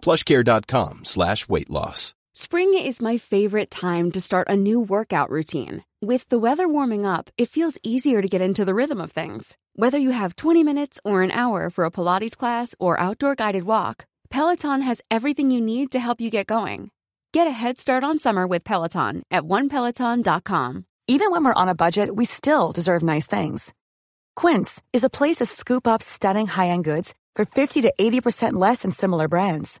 plushcare.com slash weight loss. Spring is my favorite time to start a new workout routine. With the weather warming up, it feels easier to get into the rhythm of things. Whether you have 20 minutes or an hour for a Pilates class or outdoor guided walk, Peloton has everything you need to help you get going. Get a head start on summer with Peloton at onepeloton.com. Even when we're on a budget, we still deserve nice things. Quince is a place to scoop up stunning high-end goods for 50 to 80% less than similar brands.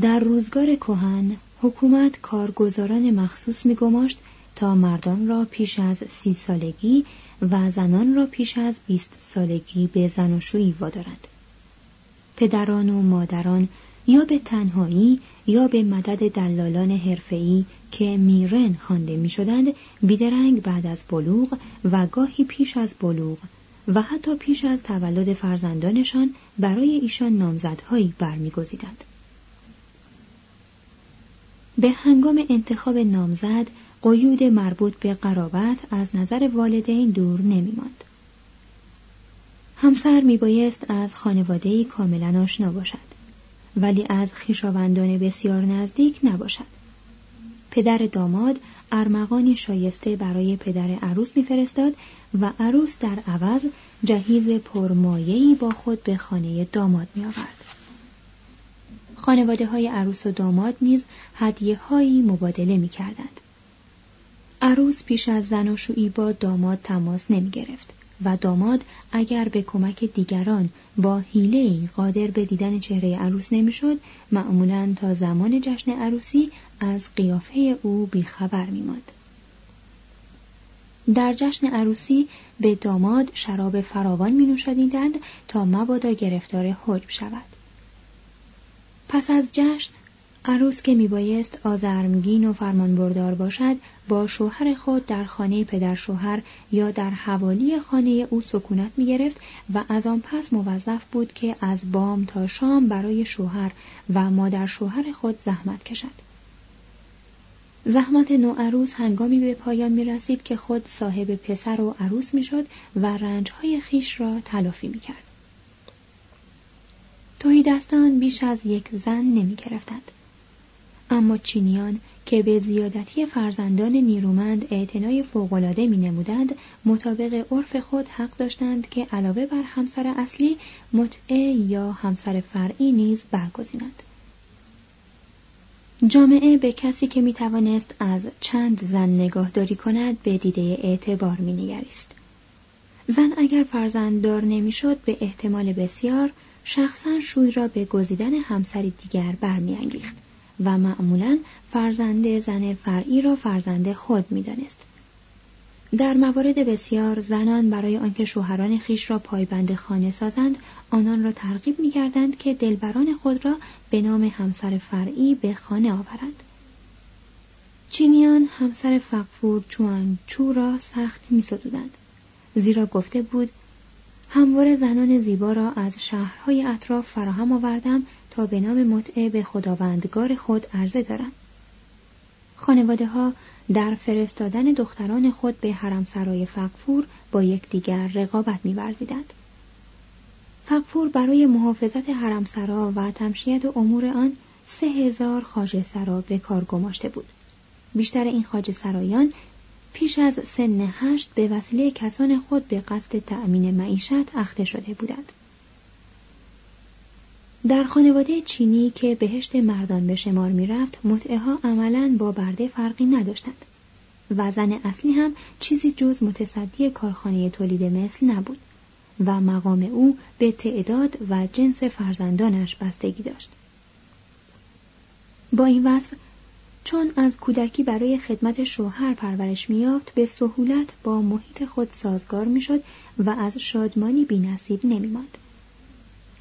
در روزگار کهن حکومت کارگزاران مخصوص میگماشت تا مردان را پیش از سی سالگی و زنان را پیش از بیست سالگی به زناشویی وادارند. پدران و مادران یا به تنهایی یا به مدد دلالان حرفه‌ای که میرن خوانده می‌شدند بیدرنگ بعد از بلوغ و گاهی پیش از بلوغ و حتی پیش از تولد فرزندانشان برای ایشان نامزدهایی برمیگزیدند. به هنگام انتخاب نامزد قیود مربوط به قرابت از نظر والدین دور نمیماند. همسر میبایست از خانواده‌ای کاملا آشنا باشد ولی از خویشاوندان بسیار نزدیک نباشد. پدر داماد ارمغانی شایسته برای پدر عروس میفرستاد و عروس در عوض جهیز پرمایه‌ای با خود به خانه داماد میآورد. خانواده های عروس و داماد نیز هدیه هایی مبادله می کردند. عروس پیش از زناشویی با داماد تماس نمی گرفت و داماد اگر به کمک دیگران با حیله قادر به دیدن چهره عروس نمی‌شد معمولا تا زمان جشن عروسی از قیافه او بیخبر میماند. در جشن عروسی به داماد شراب فراوان می نوشدیدند تا مبادا گرفتار حجب شود. پس از جشن عروس که میبایست آزرمگین و فرمانبردار باشد با شوهر خود در خانه پدر شوهر یا در حوالی خانه او سکونت می‌گرفت و از آن پس موظف بود که از بام تا شام برای شوهر و مادر شوهر خود زحمت کشد زحمت نوعروس هنگامی به پایان می رسید که خود صاحب پسر و عروس می شد و رنجهای خیش را تلافی می کرد. توهی دستان بیش از یک زن نمی گرفتند. اما چینیان که به زیادتی فرزندان نیرومند اعتنای فوقالعاده می نمودند مطابق عرف خود حق داشتند که علاوه بر همسر اصلی متعه یا همسر فرعی نیز برگزینند. جامعه به کسی که می توانست از چند زن نگاهداری کند به دیده اعتبار می نگریست. زن اگر فرزنددار نمی‌شد به احتمال بسیار شخصا شوی را به گزیدن همسری دیگر برمیانگیخت و معمولا فرزند زن فرعی را فرزند خود می‌دانست. در موارد بسیار زنان برای آنکه شوهران خیش را پایبند خانه سازند آنان را ترغیب می‌کردند که دلبران خود را به نام همسر فرعی به خانه آورند. چینیان همسر فقفور چوان چو را سخت میستودند زیرا گفته بود هموار زنان زیبا را از شهرهای اطراف فراهم آوردم تا به نام متعه به خداوندگار خود عرضه دارم. خانواده ها در فرستادن دختران خود به حرم سرای فقفور با یکدیگر رقابت می‌ورزیدند. فقفور برای محافظت حرم سرا و تمشیت امور آن سه هزار خاجه سرا به کار گماشته بود. بیشتر این خاجه سرایان پیش از سن هشت به وسیله کسان خود به قصد تأمین معیشت اخته شده بودند. در خانواده چینی که بهشت مردان به شمار می رفت متعه ها عملا با برده فرقی نداشتند و زن اصلی هم چیزی جز متصدی کارخانه تولید مثل نبود و مقام او به تعداد و جنس فرزندانش بستگی داشت با این وصف چون از کودکی برای خدمت شوهر پرورش میافت به سهولت با محیط خود سازگار می‌شد و از شادمانی بینصیب نمیماند.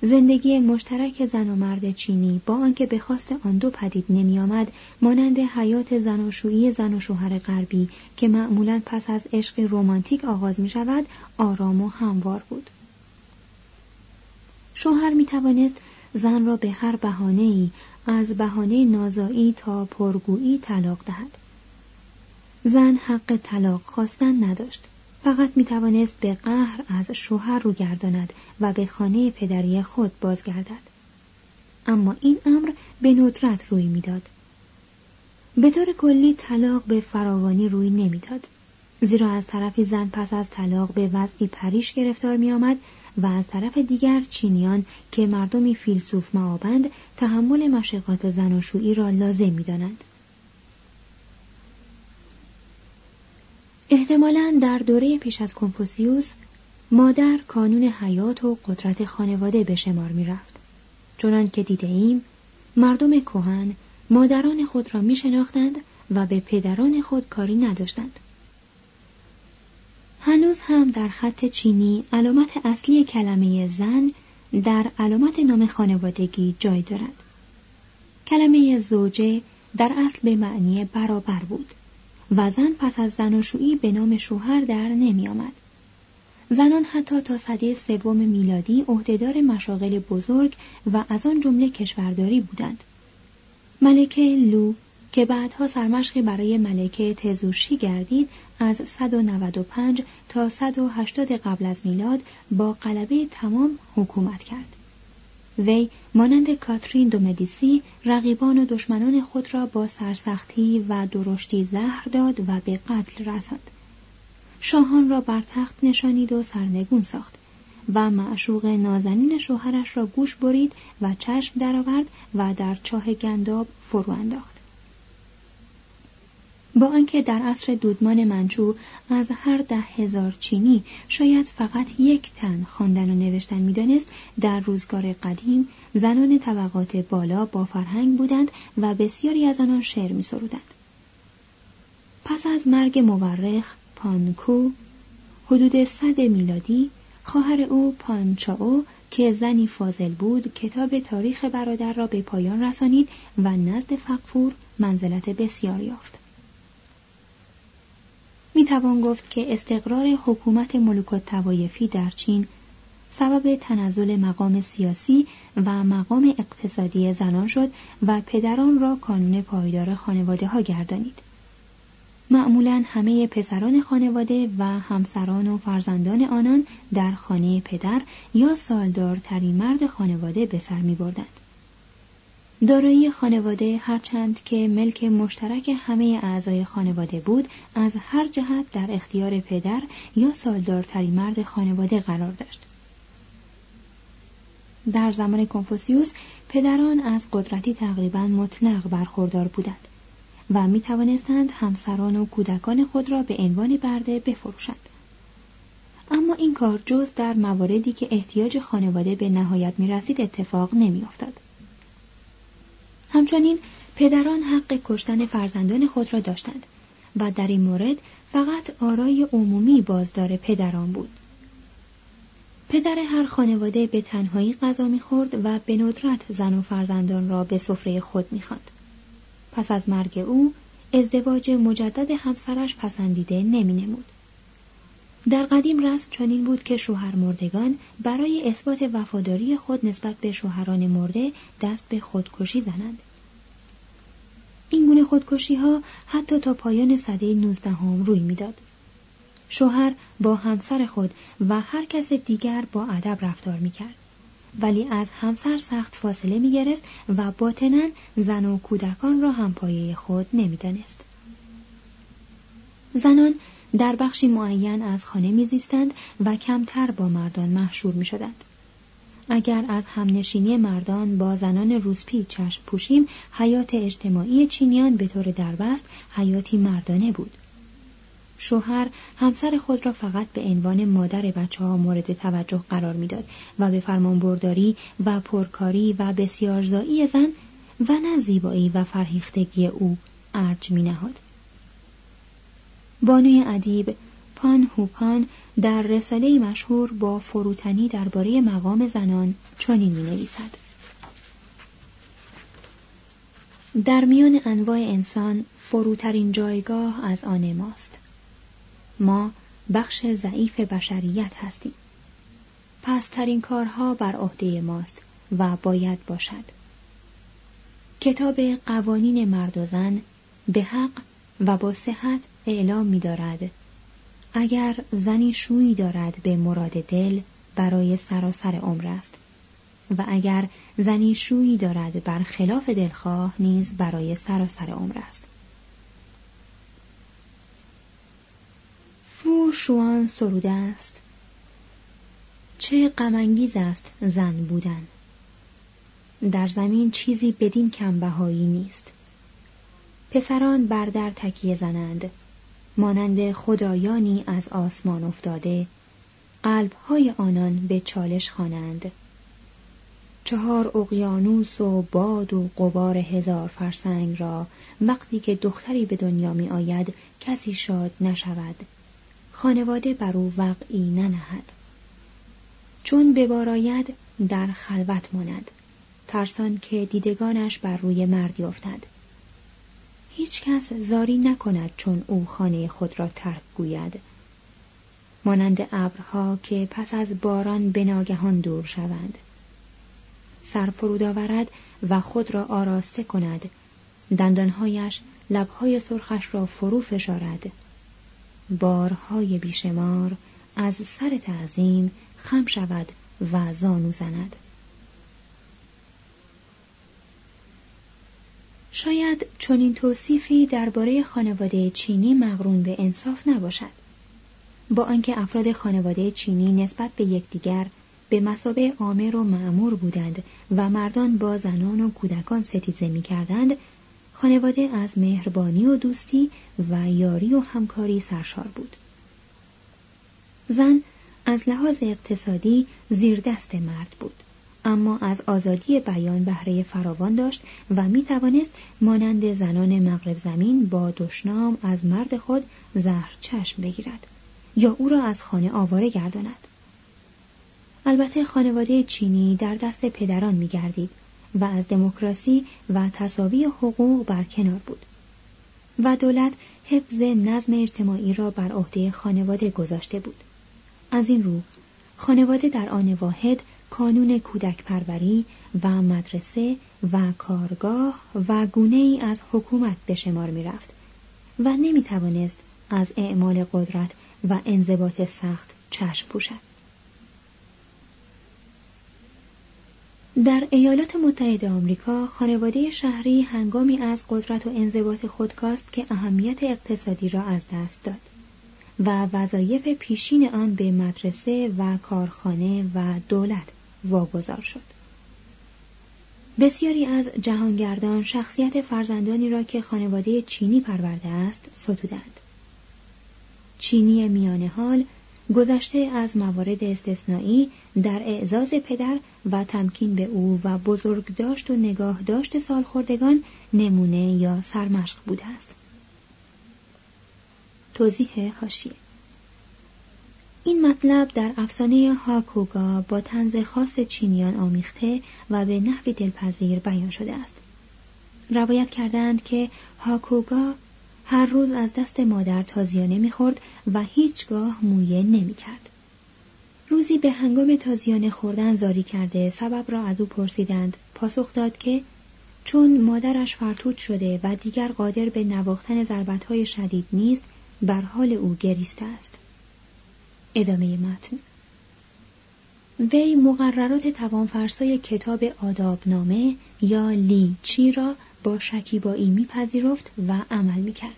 زندگی مشترک زن و مرد چینی با آنکه به خواست آن دو پدید نمیآمد مانند حیات زناشویی زن و شوهر غربی که معمولا پس از عشق رمانتیک آغاز می شود آرام و هموار بود. شوهر می توانست زن را به هر بهانه ای از بهانه نازایی تا پرگویی طلاق دهد زن حق طلاق خواستن نداشت فقط می توانست به قهر از شوهر رو گرداند و به خانه پدری خود بازگردد. اما این امر به ندرت روی می‌داد. به طور کلی طلاق به فراوانی روی نمی‌داد. زیرا از طرفی زن پس از طلاق به وضعی پریش گرفتار می آمد و از طرف دیگر چینیان که مردمی فیلسوف معابند تحمل مشقات زناشویی را لازم می دانند. احتمالا در دوره پیش از کنفوسیوس مادر کانون حیات و قدرت خانواده به شمار می رفت. چنان که دیده ایم مردم کهن مادران خود را می شناختند و به پدران خود کاری نداشتند. هنوز هم در خط چینی علامت اصلی کلمه زن در علامت نام خانوادگی جای دارد. کلمه زوجه در اصل به معنی برابر بود. و زن پس از زناشویی به نام شوهر در نمی آمد. زنان حتی تا صده سوم میلادی عهدهدار مشاغل بزرگ و از آن جمله کشورداری بودند. ملکه لو که بعدها سرمشقی برای ملکه تزوشی گردید از 195 تا 180 قبل از میلاد با غلبه تمام حکومت کرد. وی مانند کاترین دو مدیسی رقیبان و دشمنان خود را با سرسختی و درشتی زهر داد و به قتل رساند شاهان را بر تخت نشانید و سرنگون ساخت و معشوق نازنین شوهرش را گوش برید و چشم درآورد و در چاه گنداب فرو انداخت با آنکه در عصر دودمان منچو از هر ده هزار چینی شاید فقط یک تن خواندن و نوشتن می‌دانست در روزگار قدیم زنان طبقات بالا با فرهنگ بودند و بسیاری از آنان شعر می سرودند. پس از مرگ مورخ پانکو حدود صد میلادی خواهر او پانچاو که زنی فاضل بود کتاب تاریخ برادر را به پایان رسانید و نزد فقفور منزلت بسیار یافت. می توان گفت که استقرار حکومت ملوکات توایفی در چین سبب تنزل مقام سیاسی و مقام اقتصادی زنان شد و پدران را کانون پایدار خانواده ها گردانید. معمولا همه پسران خانواده و همسران و فرزندان آنان در خانه پدر یا سالدارترین مرد خانواده به سر می بردند. دارایی خانواده هرچند که ملک مشترک همه اعضای خانواده بود از هر جهت در اختیار پدر یا سالدارترین مرد خانواده قرار داشت در زمان کنفوسیوس پدران از قدرتی تقریبا مطلق برخوردار بودند و می توانستند همسران و کودکان خود را به عنوان برده بفروشند اما این کار جز در مواردی که احتیاج خانواده به نهایت می رسید اتفاق نمی افتاد. همچنین پدران حق کشتن فرزندان خود را داشتند و در این مورد فقط آرای عمومی بازدار پدران بود. پدر هر خانواده به تنهایی غذا می‌خورد و به ندرت زن و فرزندان را به سفره خود می‌خواند. پس از مرگ او ازدواج مجدد همسرش پسندیده نمی نمود. در قدیم رسم چنین بود که شوهر مردگان برای اثبات وفاداری خود نسبت به شوهران مرده دست به خودکشی زنند. این گونه خودکشی ها حتی تا پایان سده 19 هم روی می‌داد. شوهر با همسر خود و هر کس دیگر با ادب رفتار می‌کرد. ولی از همسر سخت فاصله می گرفت و باطنا زن و کودکان را هم پایه خود نمی‌دانست. زنان در بخشی معین از خانه میزیستند و کمتر با مردان محشور می شدند. اگر از همنشینی مردان با زنان روسپی چشم پوشیم حیات اجتماعی چینیان به طور دربست حیاتی مردانه بود شوهر همسر خود را فقط به عنوان مادر بچه ها مورد توجه قرار می‌داد و به فرمانبرداری و پرکاری و بسیارزایی زن و نه زیبایی و فرهیختگی او ارج می نهاد. بانوی ادیب پان هوپان در رساله مشهور با فروتنی درباره مقام زنان چنین می نویسد. در میان انواع انسان فروترین جایگاه از آن ماست. ما بخش ضعیف بشریت هستیم. پسترین کارها بر عهده ماست و باید باشد. کتاب قوانین مرد و زن به حق و با صحت اعلام می دارد اگر زنی شویی دارد به مراد دل برای سراسر عمر است. و اگر زنی شویی دارد بر خلاف دلخواه نیز برای سراسر عمر است. فو شوان سروده است. چه غمانگیز است زن بودن. در زمین چیزی بدین کمبهایی نیست. پسران بر در تکیه زنند. مانند خدایانی از آسمان افتاده قلبهای آنان به چالش خوانند. چهار اقیانوس و باد و قبار هزار فرسنگ را وقتی که دختری به دنیا می آید کسی شاد نشود. خانواده بر او وقعی ننهد. چون بباراید در خلوت ماند. ترسان که دیدگانش بر روی مردی افتد هیچ کس زاری نکند چون او خانه خود را ترک گوید. مانند ابرها که پس از باران به ناگهان دور شوند. سر فرود آورد و خود را آراسته کند. دندانهایش لبهای سرخش را فرو فشارد. بارهای بیشمار از سر تعظیم خم شود و زانو زند. شاید چنین توصیفی درباره خانواده چینی مقرون به انصاف نباشد با آنکه افراد خانواده چینی نسبت به یکدیگر به مسابه آمر و معمور بودند و مردان با زنان و کودکان ستیزه می کردند، خانواده از مهربانی و دوستی و یاری و همکاری سرشار بود. زن از لحاظ اقتصادی زیر دست مرد بود. اما از آزادی بیان بهره فراوان داشت و می توانست مانند زنان مغرب زمین با دشنام از مرد خود زهر چشم بگیرد یا او را از خانه آواره گرداند. البته خانواده چینی در دست پدران می گردید و از دموکراسی و تصاوی حقوق بر کنار بود و دولت حفظ نظم اجتماعی را بر عهده خانواده گذاشته بود. از این رو خانواده در آن واحد کانون کودک پروری و مدرسه و کارگاه و گونه ای از حکومت به شمار می رفت و نمی توانست از اعمال قدرت و انضباط سخت چشم پوشد. در ایالات متحده آمریکا خانواده شهری هنگامی از قدرت و انضباط خود کاست که اهمیت اقتصادی را از دست داد. و وظایف پیشین آن به مدرسه و کارخانه و دولت واگذار شد. بسیاری از جهانگردان شخصیت فرزندانی را که خانواده چینی پرورده است ستودند. چینی میانه حال گذشته از موارد استثنایی در اعزاز پدر و تمکین به او و بزرگ داشت و نگاه داشت سالخوردگان نمونه یا سرمشق بوده است. توضیح هاشیه این مطلب در افسانه هاکوگا با تنز خاص چینیان آمیخته و به نحوی دلپذیر بیان شده است. روایت کردند که هاکوگا هر روز از دست مادر تازیانه می‌خورد و هیچگاه مویه نمی‌کرد. روزی به هنگام تازیانه خوردن زاری کرده سبب را از او پرسیدند پاسخ داد که چون مادرش فرتود شده و دیگر قادر به نواختن ضربتهای شدید نیست بر حال او گریسته است ادامه متن وی مقررات توانفرسای کتاب آدابنامه یا لی چی را با شکیبایی میپذیرفت و عمل می‌کرد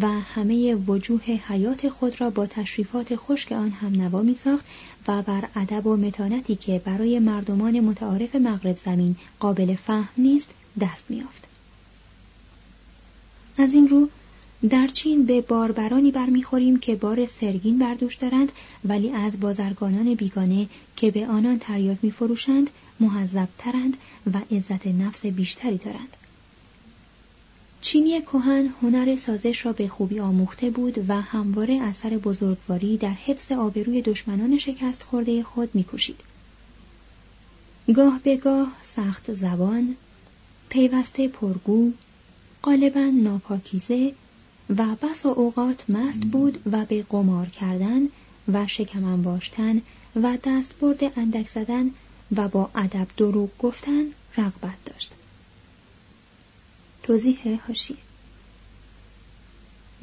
و همه وجوه حیات خود را با تشریفات خشک آن هم نوا می ساخت و بر ادب و متانتی که برای مردمان متعارف مغرب زمین قابل فهم نیست دست میافت. از این رو در چین به باربرانی برمیخوریم که بار سرگین بردوش دارند ولی از بازرگانان بیگانه که به آنان تریاک میفروشند ترند و عزت نفس بیشتری دارند. چینی کهن هنر سازش را به خوبی آموخته بود و همواره اثر بزرگواری در حفظ آبروی دشمنان شکست خورده خود میکوشید. گاه به گاه سخت زبان پیوسته پرگو غالبا ناپاکیزه و بسا اوقات مست بود و به قمار کردن و شکم انباشتن و دستبرد اندک زدن و با ادب دروغ گفتن رغبت داشت. توضیح هاشیه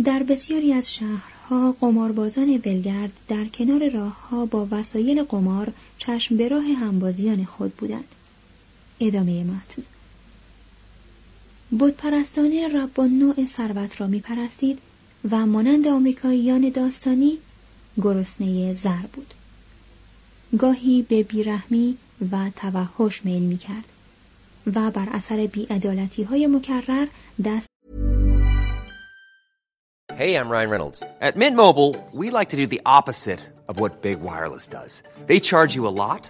در بسیاری از شهرها قماربازان ولگرد در کنار راهها با وسایل قمار چشم به راه همبازیان خود بودند. ادامه متن. بودپرستانه رب نوع ثروت را میپرستید و مانند آمریکاییان داستانی گرسنه زر بود گاهی به بیرحمی و توحش میل می‌کرد و بر اثر بیعدالتی های مکرر دست Hey, I'm Ryan Reynolds. At Mint Mobile, we like to do the opposite of what Big Wireless does. They charge you a lot,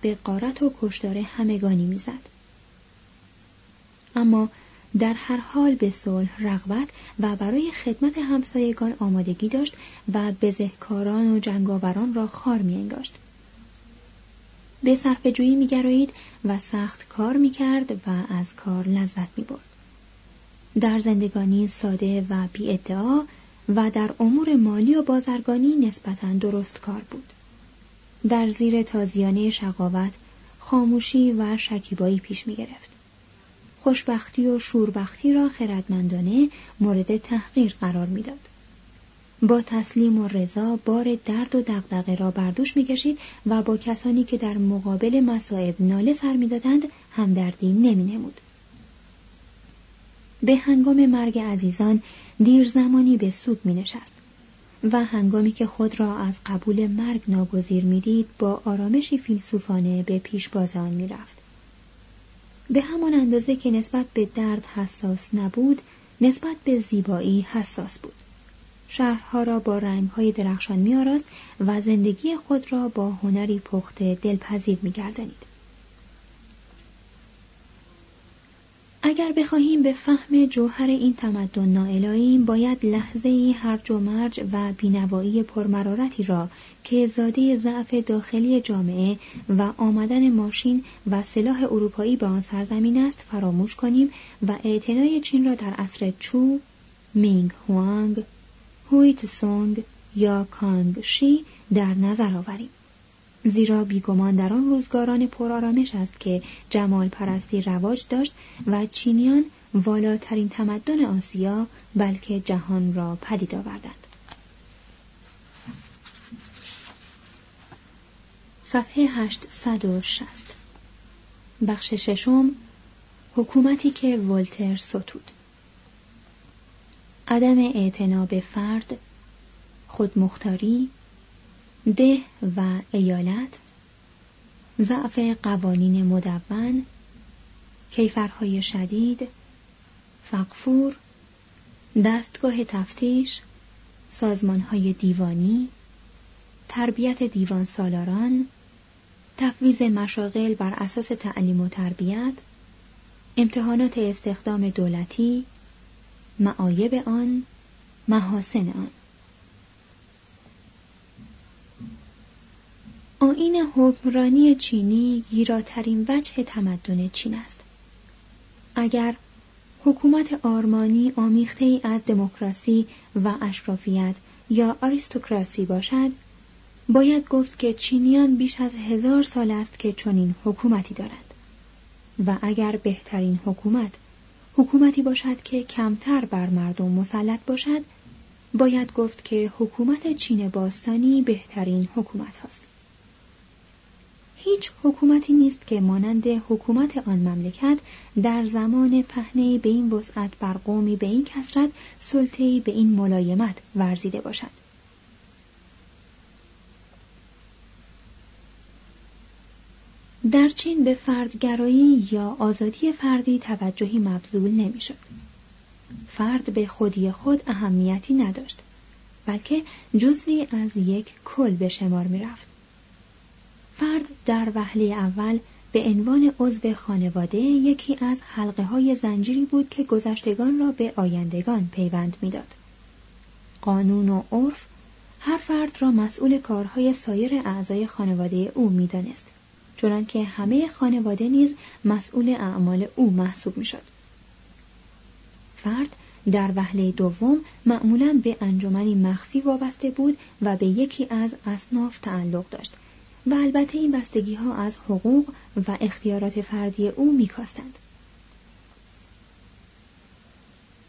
به قارت و کشدار همگانی می‌زد. اما در هر حال به صلح رغبت و برای خدمت همسایگان آمادگی داشت و بزهکاران و جنگاوران را خار می انگاشت. به صرف جویی می و سخت کار می کرد و از کار لذت می برد. در زندگانی ساده و بی ادعا و در امور مالی و بازرگانی نسبتا درست کار بود. در زیر تازیانه شقاوت خاموشی و شکیبایی پیش می گرفت. خوشبختی و شوربختی را خردمندانه مورد تحقیر قرار می‌داد. با تسلیم و رضا بار درد و دغدغه را بر دوش می‌کشید و با کسانی که در مقابل مصائب ناله سر می‌دادند همدردی نمینمود به هنگام مرگ عزیزان دیر زمانی به سوگ می نشست و هنگامی که خود را از قبول مرگ ناگزیر می‌دید با آرامشی فیلسوفانه به پیشباز آن می‌رفت. به همان اندازه که نسبت به درد حساس نبود نسبت به زیبایی حساس بود. شهرها را با رنگهای درخشان میآراست و زندگی خود را با هنری پخته دلپذیر میگردانید. اگر بخواهیم به فهم جوهر این تمدن نائلاییم باید لحظه ای هرج و مرج و بینوایی پرمرارتی را که زاده ضعف داخلی جامعه و آمدن ماشین و سلاح اروپایی به آن سرزمین است فراموش کنیم و اعتنای چین را در عصر چو، مینگ هوانگ، هویت سونگ یا کانگ شی در نظر آوریم. زیرا بیگمان در آن روزگاران پرآرامش است که جمال پرستی رواج داشت و چینیان والاترین تمدن آسیا بلکه جهان را پدید آوردند. صفحه 860 بخش ششم حکومتی که ولتر ستود عدم اعتناب فرد خودمختاری ده و ایالت ضعف قوانین مدون کیفرهای شدید فقفور دستگاه تفتیش سازمانهای دیوانی تربیت دیوان سالاران تفویض مشاغل بر اساس تعلیم و تربیت امتحانات استخدام دولتی معایب آن محاسن آن. آین حکمرانی چینی گیراترین وجه تمدن چین است اگر حکومت آرمانی آمیخته ای از دموکراسی و اشرافیت یا آریستوکراسی باشد باید گفت که چینیان بیش از هزار سال است که چنین حکومتی دارند و اگر بهترین حکومت حکومتی باشد که کمتر بر مردم مسلط باشد باید گفت که حکومت چین باستانی بهترین حکومت هاست. هیچ حکومتی نیست که مانند حکومت آن مملکت در زمان پهنه به این وسعت بر قومی به این کسرت سلطه‌ای به این ملایمت ورزیده باشد. در چین به فردگرایی یا آزادی فردی توجهی مبذول نمی‌شد. فرد به خودی خود اهمیتی نداشت بلکه جزوی از یک کل به شمار می رفت. فرد در وهله اول به عنوان عضو خانواده یکی از حلقه های زنجیری بود که گذشتگان را به آیندگان پیوند می‌داد. قانون و عرف هر فرد را مسئول کارهای سایر اعضای خانواده او می‌دانست چنانکه همه خانواده نیز مسئول اعمال او محسوب می‌شد. فرد در وهله دوم معمولا به انجمنی مخفی وابسته بود و به یکی از اصناف تعلق داشت و البته این بستگی ها از حقوق و اختیارات فردی او میکاستند.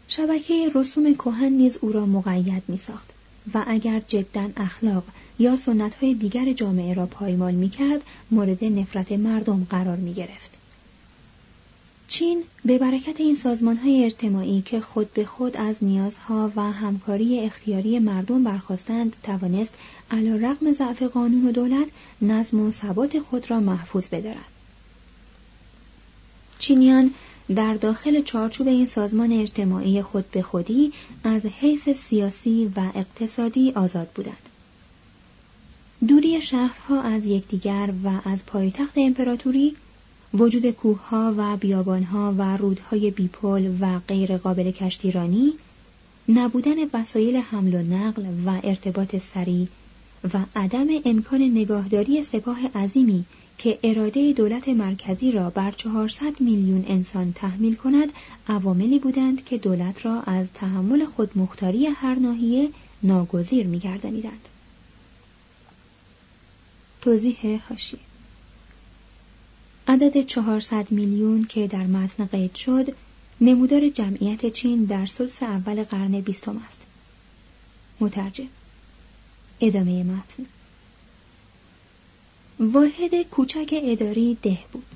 شبکه رسوم کهن نیز او را مقید می ساخت و اگر جدا اخلاق یا سنت های دیگر جامعه را پایمال می کرد مورد نفرت مردم قرار می گرفت. چین به برکت این سازمان های اجتماعی که خود به خود از نیازها و همکاری اختیاری مردم برخواستند توانست علا رقم ضعف قانون و دولت نظم و ثبات خود را محفوظ بدارد. چینیان در داخل چارچوب این سازمان اجتماعی خود به خودی از حیث سیاسی و اقتصادی آزاد بودند. دوری شهرها از یکدیگر و از پایتخت امپراتوری وجود کوهها و بیابانها و رودهای بیپل و غیر قابل کشتیرانی نبودن وسایل حمل و نقل و ارتباط سریع و عدم امکان نگاهداری سپاه عظیمی که اراده دولت مرکزی را بر 400 میلیون انسان تحمیل کند عواملی بودند که دولت را از تحمل خودمختاری هر ناحیه ناگزیر می‌گردانیدند. توضیح حاشیه عدد 400 میلیون که در متن قید شد نمودار جمعیت چین در سلس اول قرن بیستم است. مترجم ادامه متن واحد کوچک اداری ده بود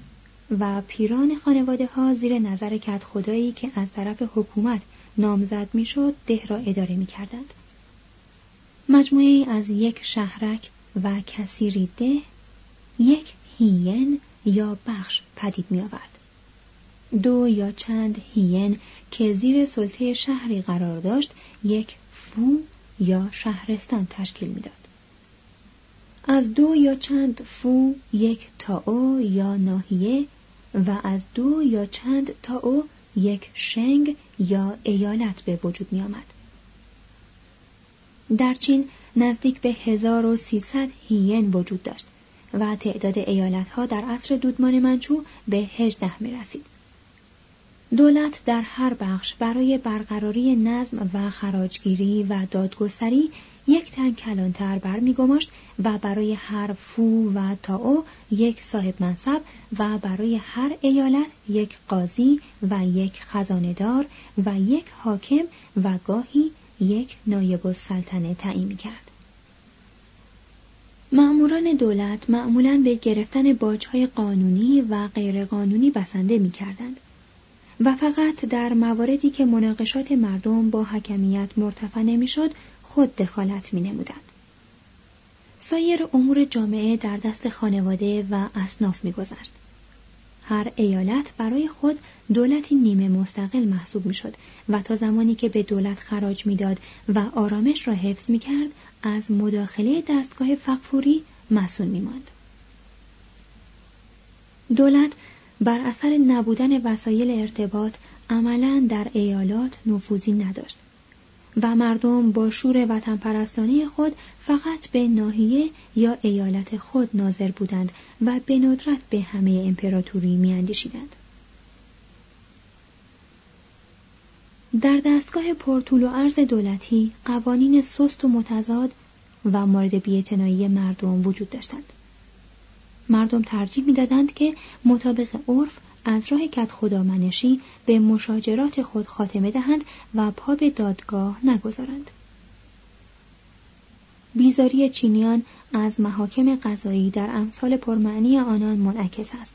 و پیران خانواده ها زیر نظر کت خدایی که از طرف حکومت نامزد می‌شد ده را اداره می کردند. مجموعه از یک شهرک و کثیری ده یک هین یا بخش پدید می آورد. دو یا چند هین که زیر سلطه شهری قرار داشت یک فو یا شهرستان تشکیل می‌داد. از دو یا چند فو یک تاو یا ناحیه و از دو یا چند تاو یک شنگ یا ایالت به وجود می آمد. در چین نزدیک به 1300 هین وجود داشت و تعداد ایالتها در عصر دودمان منچو به 18 می رسید. دولت در هر بخش برای برقراری نظم و خراجگیری و دادگستری یک تن کلانتر برمیگماشت و برای هر فو و تاو یک صاحب منصب و برای هر ایالت یک قاضی و یک خزاندار و یک حاکم و گاهی یک نایب السلطنه تعیین کرد. معموران دولت معمولا به گرفتن باجهای قانونی و غیرقانونی بسنده می کردند و فقط در مواردی که مناقشات مردم با حکمیت مرتفع نمی‌شد خود دخالت می نمودند. سایر امور جامعه در دست خانواده و اصناف می گذشت. هر ایالت برای خود دولتی نیمه مستقل محسوب می‌شد و تا زمانی که به دولت خراج می‌داد و آرامش را حفظ می کرد از مداخله دستگاه فقفوری مسئول می ماند. دولت بر اثر نبودن وسایل ارتباط عملا در ایالات نفوذی نداشت و مردم با شور وطن پرستانی خود فقط به ناحیه یا ایالت خود ناظر بودند و به ندرت به همه امپراتوری میاندیشیدند. در دستگاه پرطول و عرض دولتی قوانین سست و متضاد و مورد بیاعتنایی مردم وجود داشتند. مردم ترجیح می‌دادند که مطابق عرف از راه کت خدامنشی به مشاجرات خود خاتمه دهند و پا به دادگاه نگذارند. بیزاری چینیان از محاکم قضایی در امثال پرمعنی آنان منعکس است.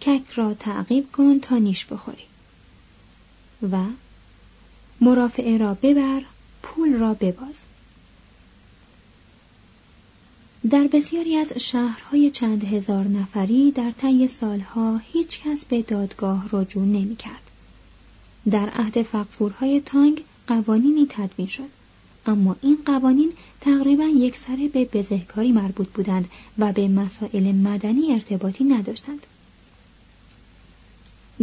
کک را تعقیب کن تا نیش بخوری. و مرافعه را ببر پول را بباز. در بسیاری از شهرهای چند هزار نفری در طی سالها هیچ کس به دادگاه رجوع نمی کرد. در عهد فقفورهای تانگ قوانینی تدوین شد. اما این قوانین تقریبا یک سره به بزهکاری مربوط بودند و به مسائل مدنی ارتباطی نداشتند.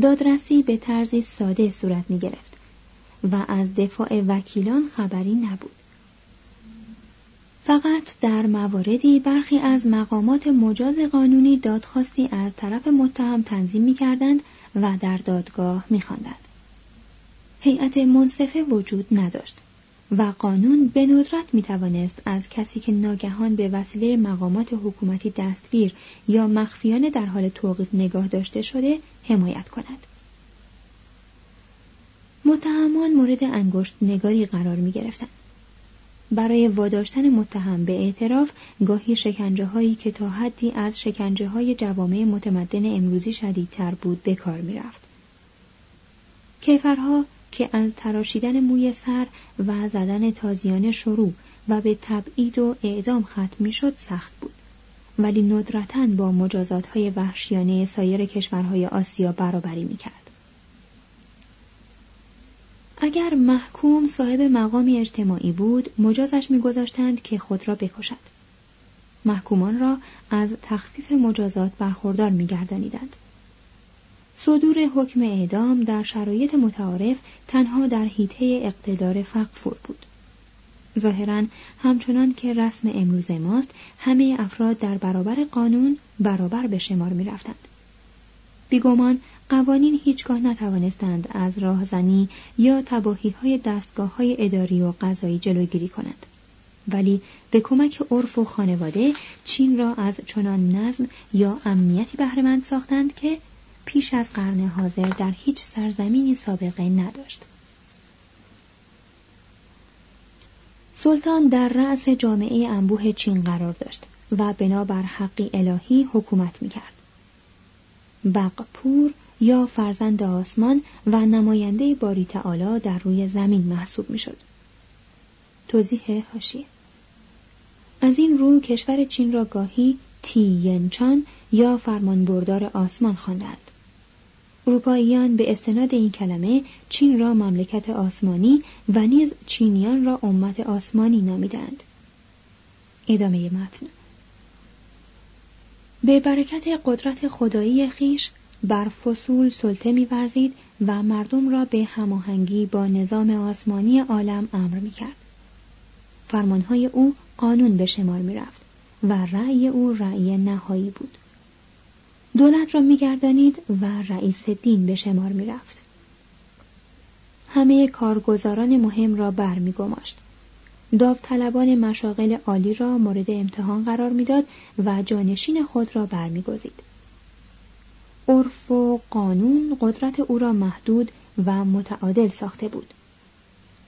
دادرسی به طرزی ساده صورت می گرفت و از دفاع وکیلان خبری نبود. فقط در مواردی برخی از مقامات مجاز قانونی دادخواستی از طرف متهم تنظیم می کردند و در دادگاه می خواندند. هیئت منصفه وجود نداشت و قانون به ندرت می توانست از کسی که ناگهان به وسیله مقامات حکومتی دستگیر یا مخفیانه در حال توقیف نگاه داشته شده حمایت کند. متهمان مورد انگشت نگاری قرار می گرفتند. برای واداشتن متهم به اعتراف گاهی شکنجه هایی که تا حدی از شکنجه های جوامع متمدن امروزی شدیدتر بود به کار می رفت. کیفرها که از تراشیدن موی سر و زدن تازیانه شروع و به تبعید و اعدام ختم می شد سخت بود. ولی ندرتا با مجازات های وحشیانه سایر کشورهای آسیا برابری می کرد. اگر محکوم صاحب مقامی اجتماعی بود مجازش میگذاشتند که خود را بکشد. محکومان را از تخفیف مجازات برخوردار میگردانیدند. صدور حکم اعدام در شرایط متعارف تنها در حیطه اقتدار فقفور بود. ظاهرا همچنان که رسم امروز ماست همه افراد در برابر قانون برابر به شمار می رفتند. بیگمان قوانین هیچگاه نتوانستند از راهزنی یا تباهی های دستگاه های اداری و قضایی جلوگیری کنند. ولی به کمک عرف و خانواده چین را از چنان نظم یا امنیتی بهرهمند ساختند که پیش از قرن حاضر در هیچ سرزمینی سابقه نداشت. سلطان در رأس جامعه انبوه چین قرار داشت و بنابر حقی الهی حکومت می کرد. بقپور یا فرزند آسمان و نماینده باری تعالی در روی زمین محسوب می شد. توضیح هاشیه از این رو کشور چین را گاهی تیینچان یا فرمانبردار آسمان خواندند. اروپاییان به استناد این کلمه چین را مملکت آسمانی و نیز چینیان را امت آسمانی نامیدند. ادامه متن به برکت قدرت خدایی خیش بر فصول سلطه می‌ورزید و مردم را به هماهنگی با نظام آسمانی عالم امر می‌کرد. فرمانهای او قانون به شمار می‌رفت و رأی او رأی نهایی بود. دولت را می‌گردانید و رئیس دین به شمار می‌رفت. همه کارگزاران مهم را برمیگماشت. داوطلبان مشاغل عالی را مورد امتحان قرار می‌داد و جانشین خود را برمیگزید. عرف و قانون قدرت او را محدود و متعادل ساخته بود.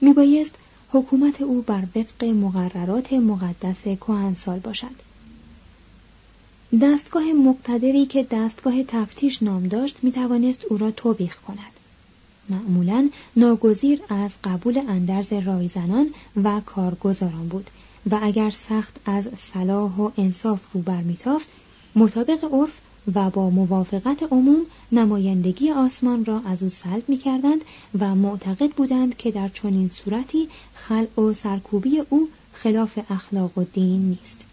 میبایست حکومت او بر وفق مقررات مقدس کهنسال باشد. دستگاه مقتدری که دستگاه تفتیش نام داشت می‌توانست او را توبیخ کند. معمولا ناگزیر از قبول اندرز رایزنان و کارگزاران بود و اگر سخت از صلاح و انصاف رو برمیتافت مطابق عرف و با موافقت عموم نمایندگی آسمان را از او سلب می کردند و معتقد بودند که در چنین صورتی خلع و سرکوبی او خلاف اخلاق و دین نیست.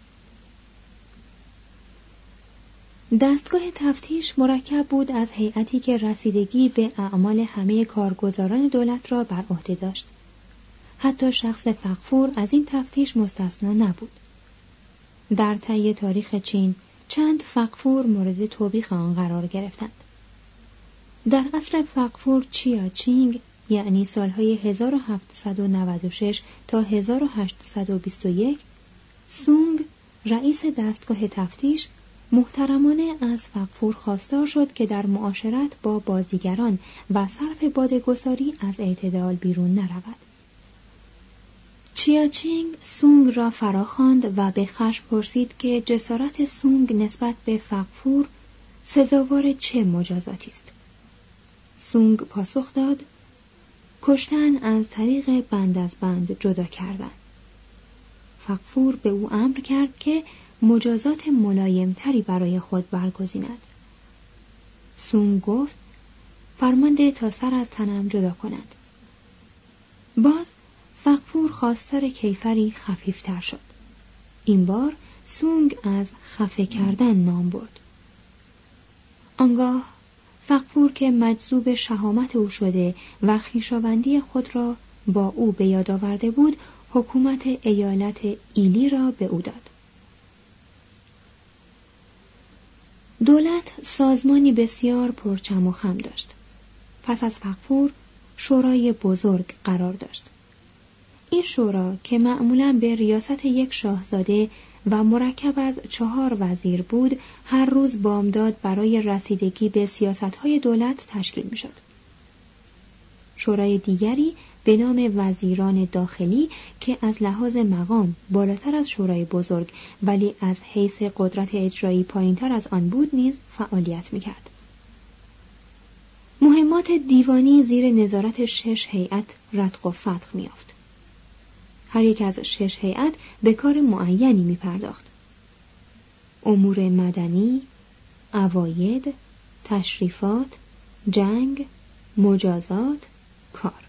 دستگاه تفتیش مرکب بود از هیئتی که رسیدگی به اعمال همه کارگزاران دولت را بر عهده داشت. حتی شخص فقفور از این تفتیش مستثنا نبود. در طی تاریخ چین چند فقفور مورد توبیخ آن قرار گرفتند. در عصر فقفور چیا چینگ یعنی سالهای 1796 تا 1821 سونگ رئیس دستگاه تفتیش محترمانه از فقفور خواستار شد که در معاشرت با بازیگران و صرف بادگساری از اعتدال بیرون نرود. چیاچینگ سونگ را فراخواند و به خشم پرسید که جسارت سونگ نسبت به فقفور سزاوار چه مجازاتی است. سونگ پاسخ داد کشتن از طریق بند از بند جدا کردن. فقفور به او امر کرد که مجازات ملایمتری برای خود برگزیند. سونگ گفت فرمانده تا سر از تنم جدا کند باز فقفور خواستار کیفری خفیفتر شد. این بار سونگ از خفه کردن نام برد. آنگاه فقفور که مجذوب شهامت او شده و خیشاوندی خود را با او به یاد آورده بود حکومت ایالت ایلی را به او داد. دولت سازمانی بسیار پرچم و خم داشت. پس از فقفور شورای بزرگ قرار داشت. این شورا که معمولا به ریاست یک شاهزاده و مرکب از چهار وزیر بود هر روز بامداد برای رسیدگی به سیاستهای دولت تشکیل می شد. شورای دیگری به نام وزیران داخلی که از لحاظ مقام بالاتر از شورای بزرگ ولی از حیث قدرت اجرایی پایینتر از آن بود نیز فعالیت می کرد. مهمات دیوانی زیر نظارت شش هیئت رتق و فتق میافت. هر یک از شش هیئت به کار معینی می پرداخت. امور مدنی، اواید، تشریفات، جنگ، مجازات، کار.